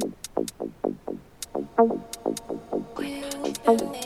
Thank you.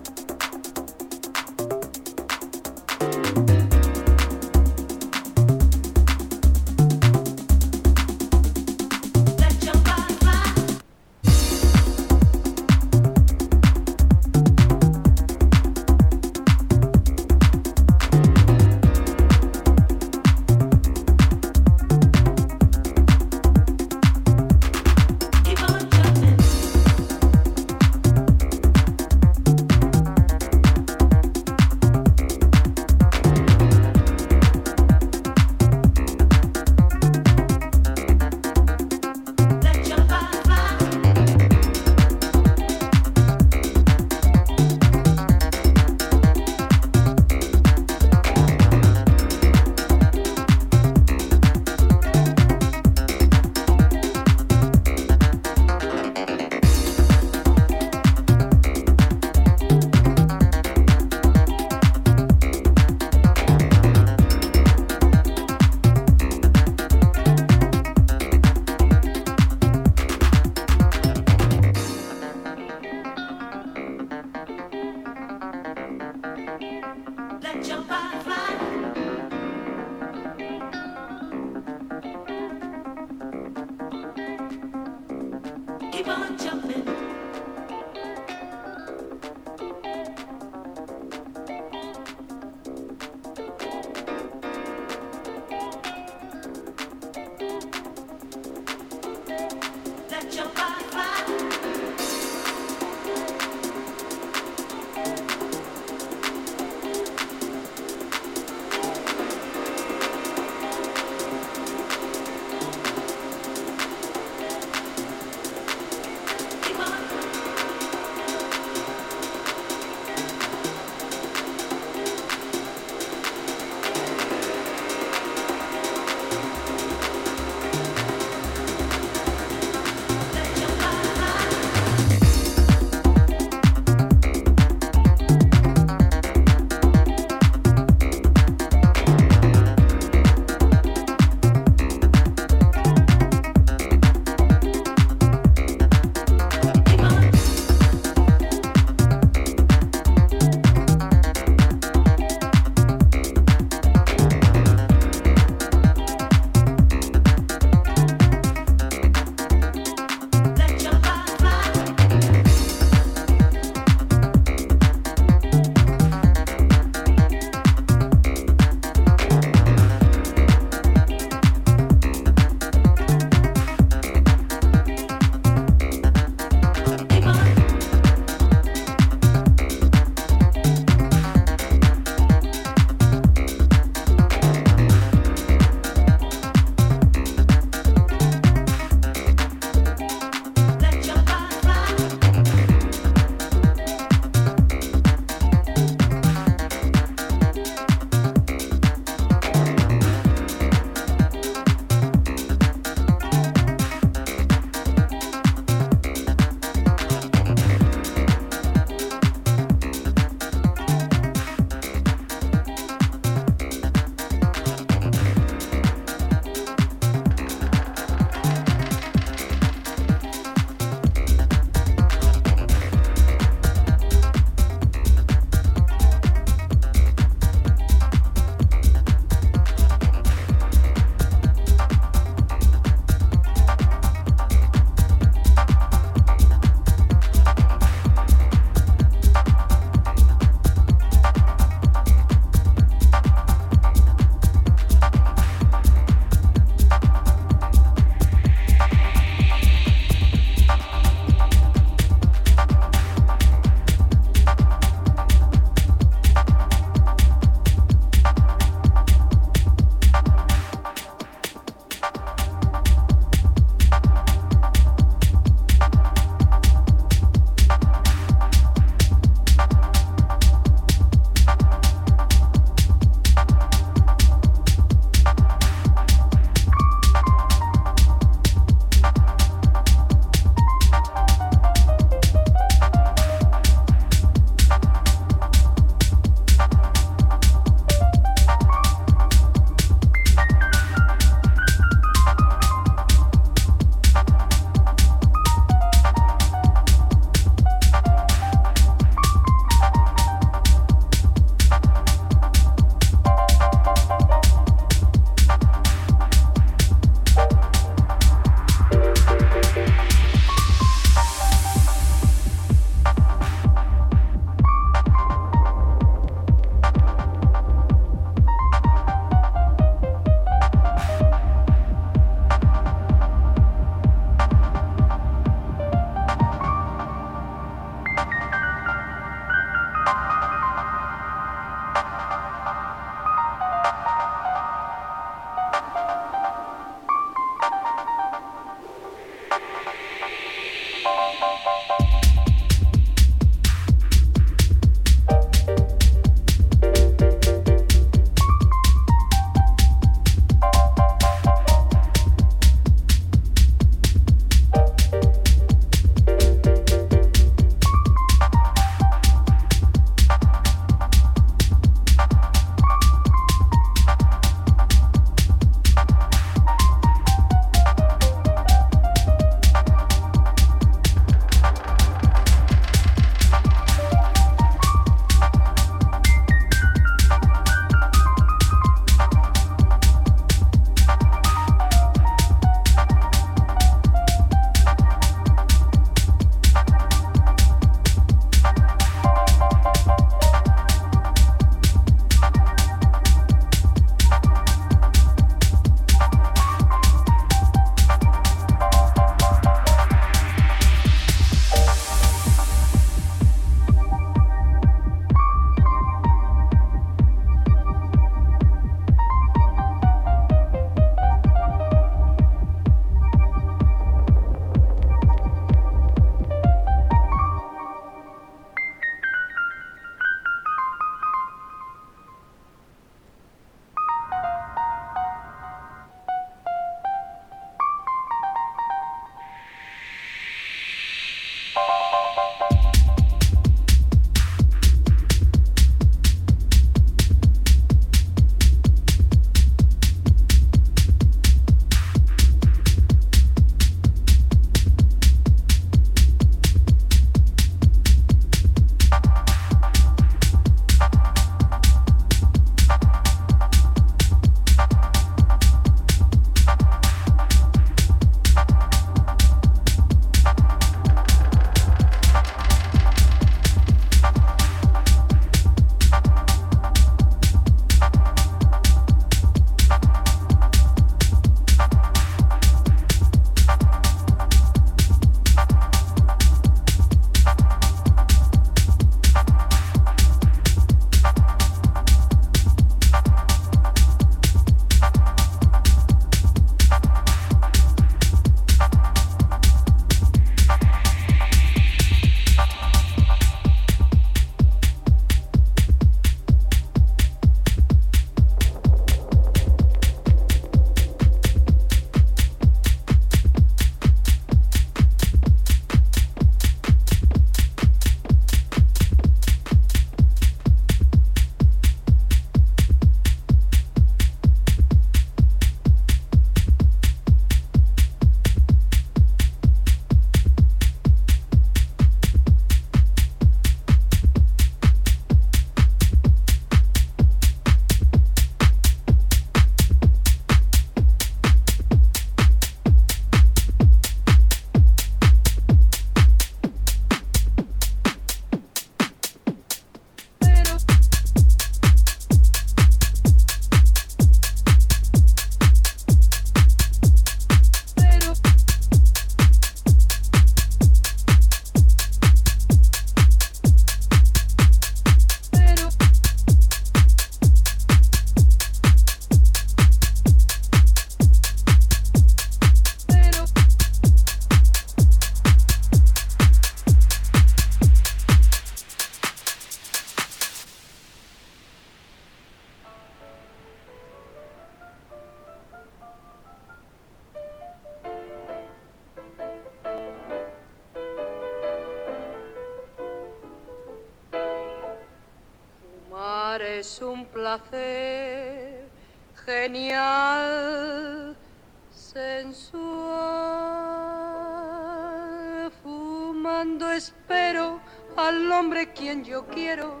yo quiero,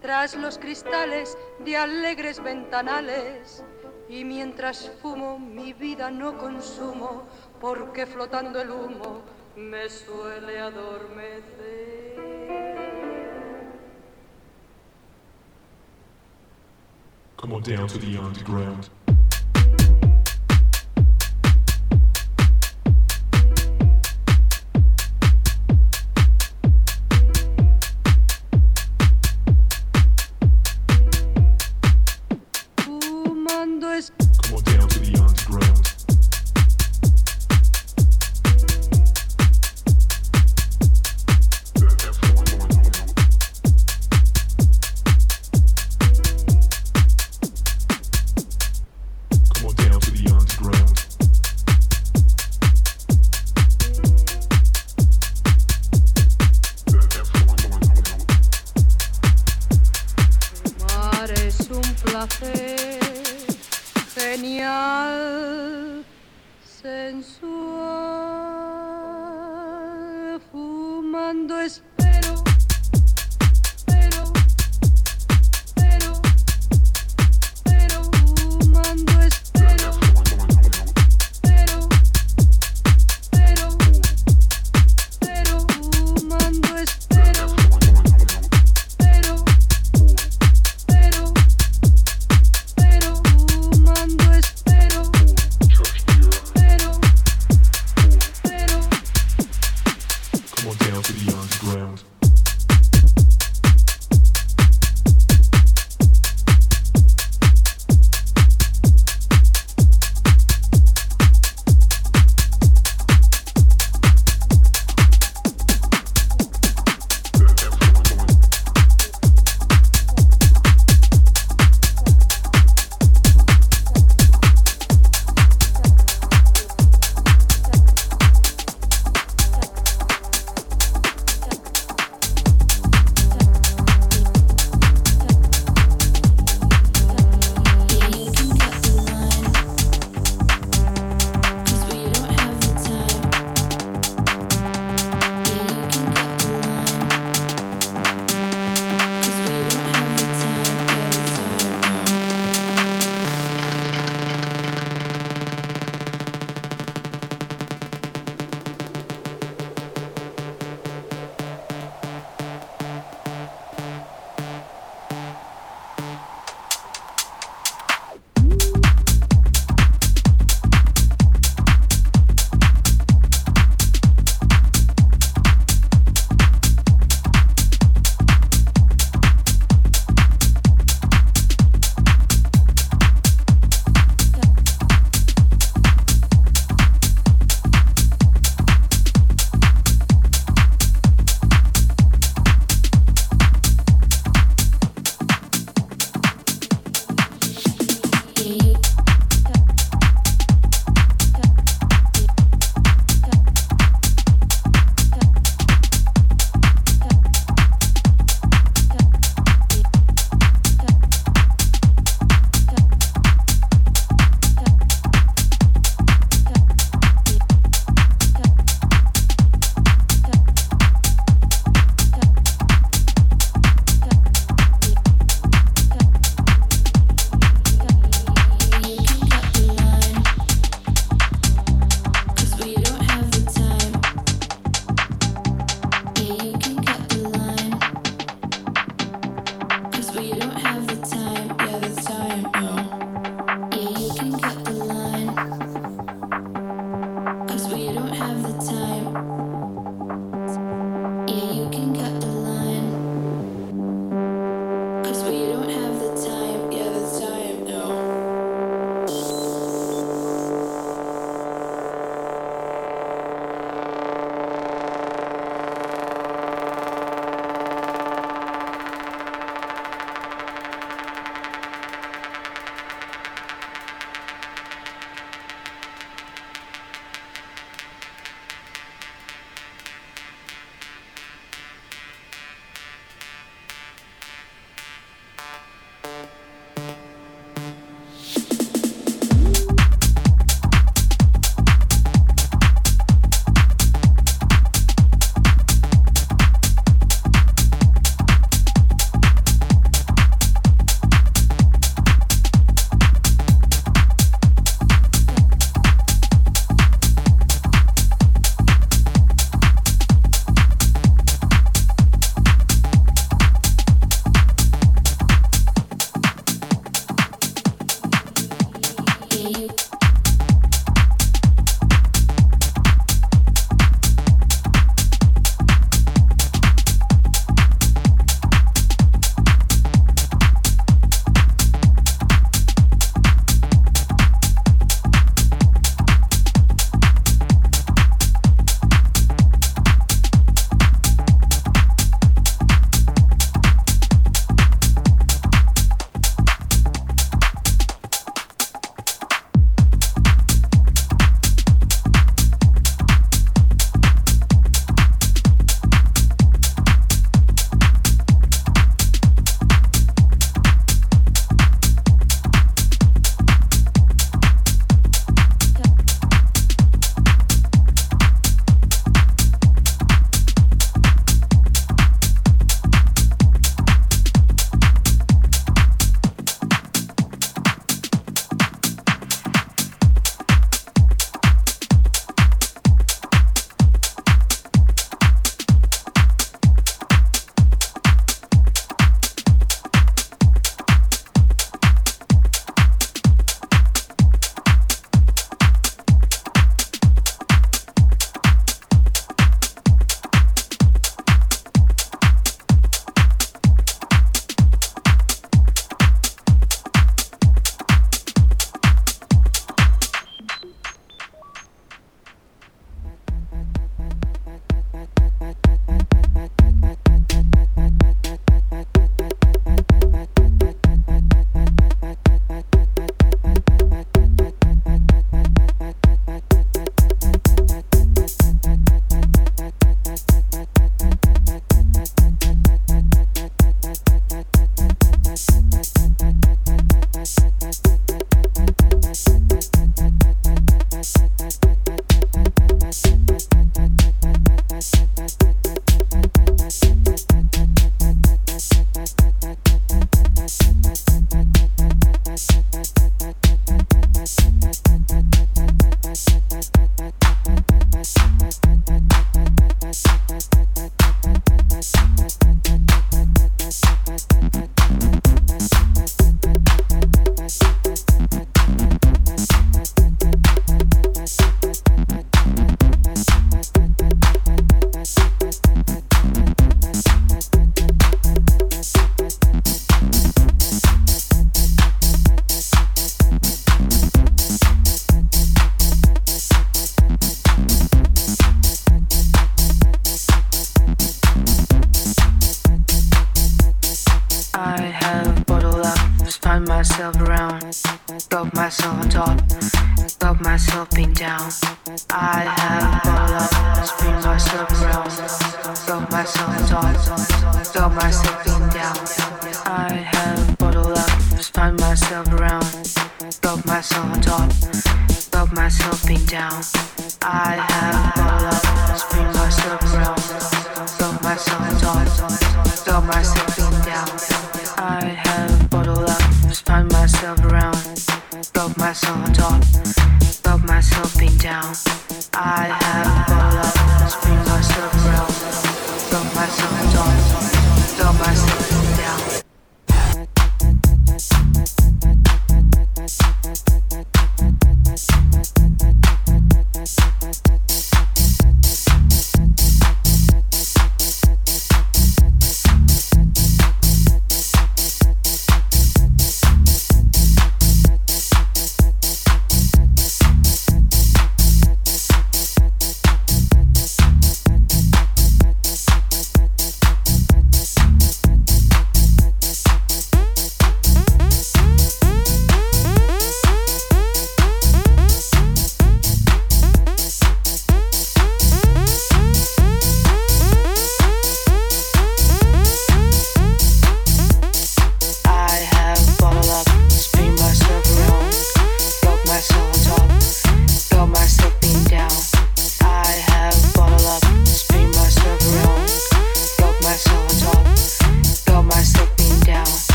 tras los cristales de alegres ventanales. Y mientras fumo mi vida no consumo, porque flotando el humo me suele adormecer. Come on down to the underground.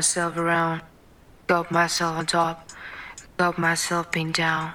myself around, got myself on top, got myself pinned down.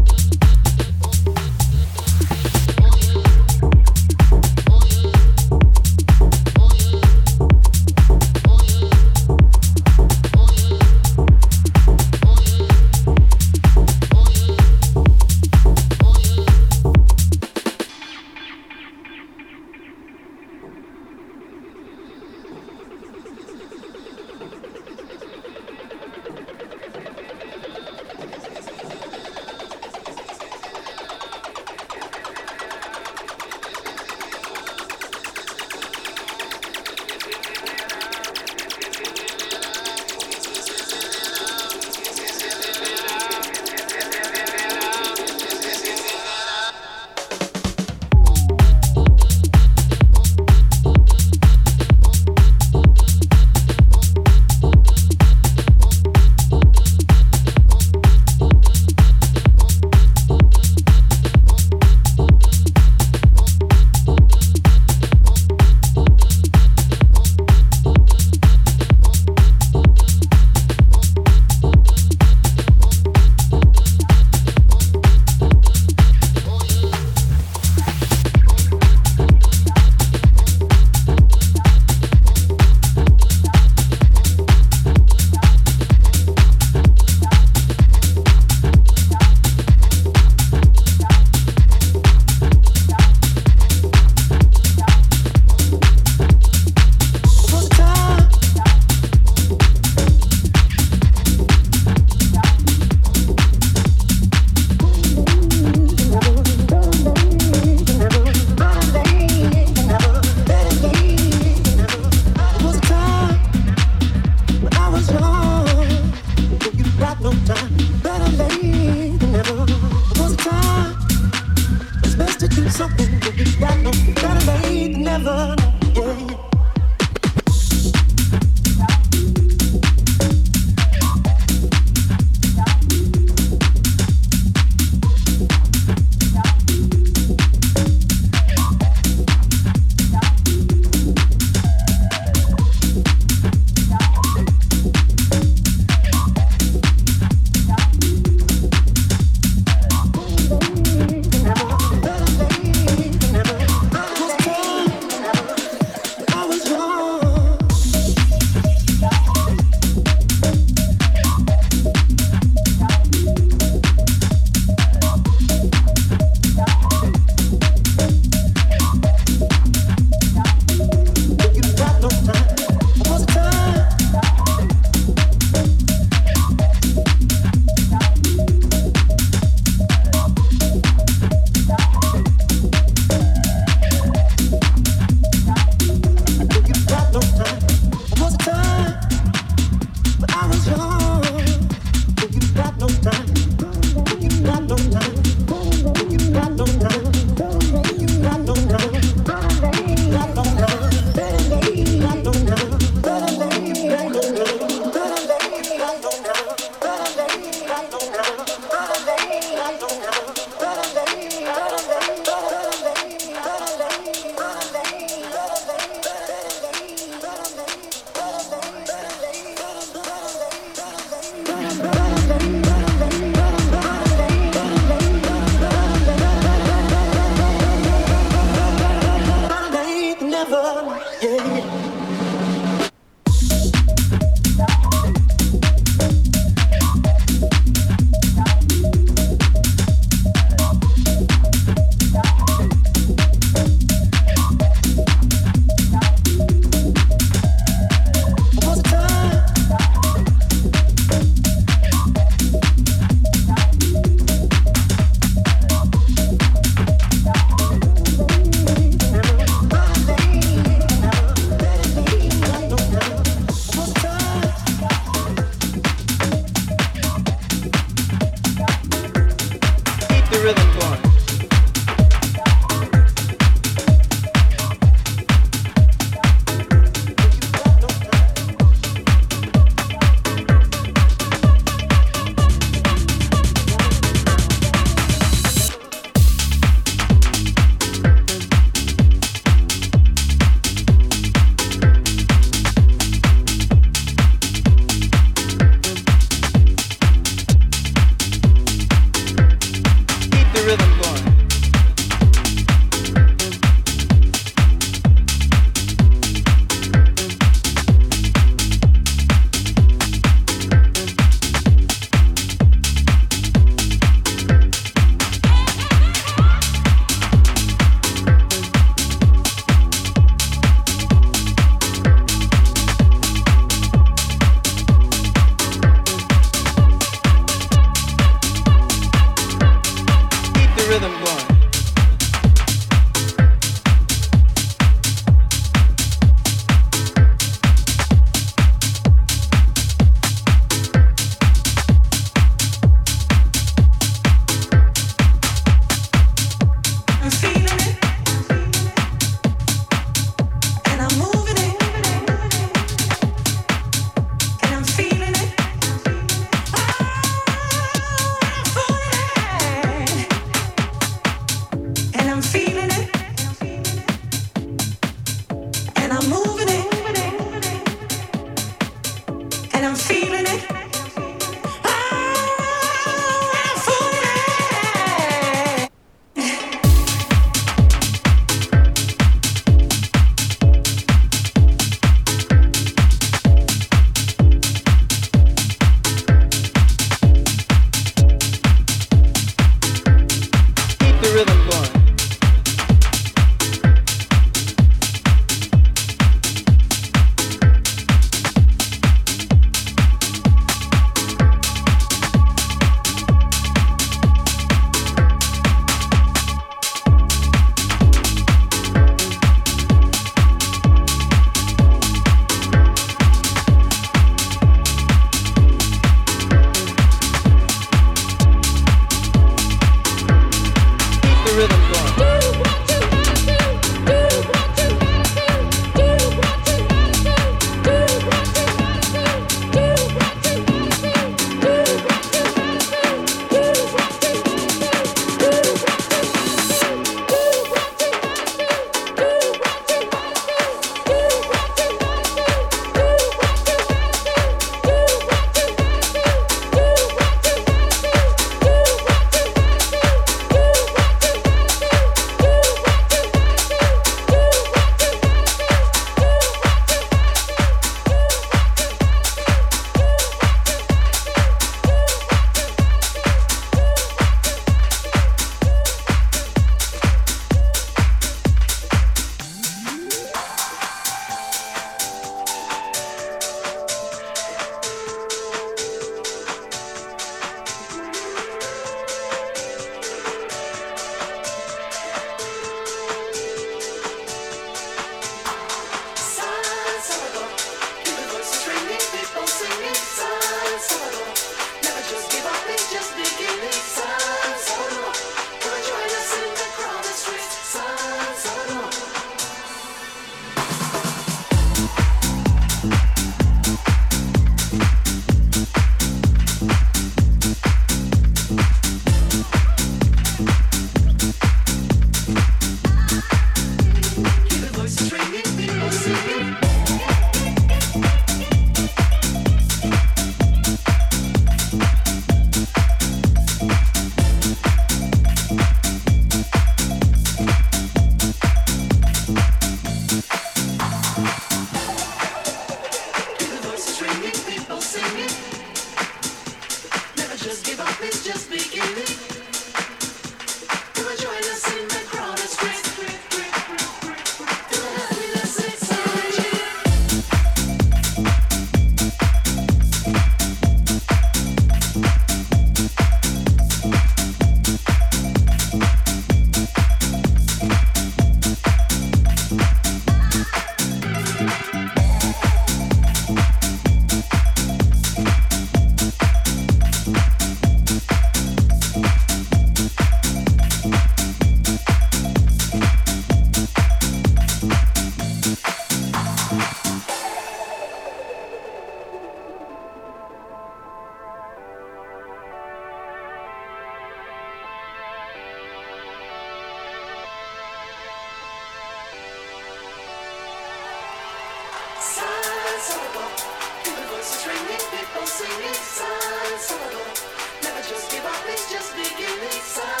Never just give up, it's just beginning. Sun.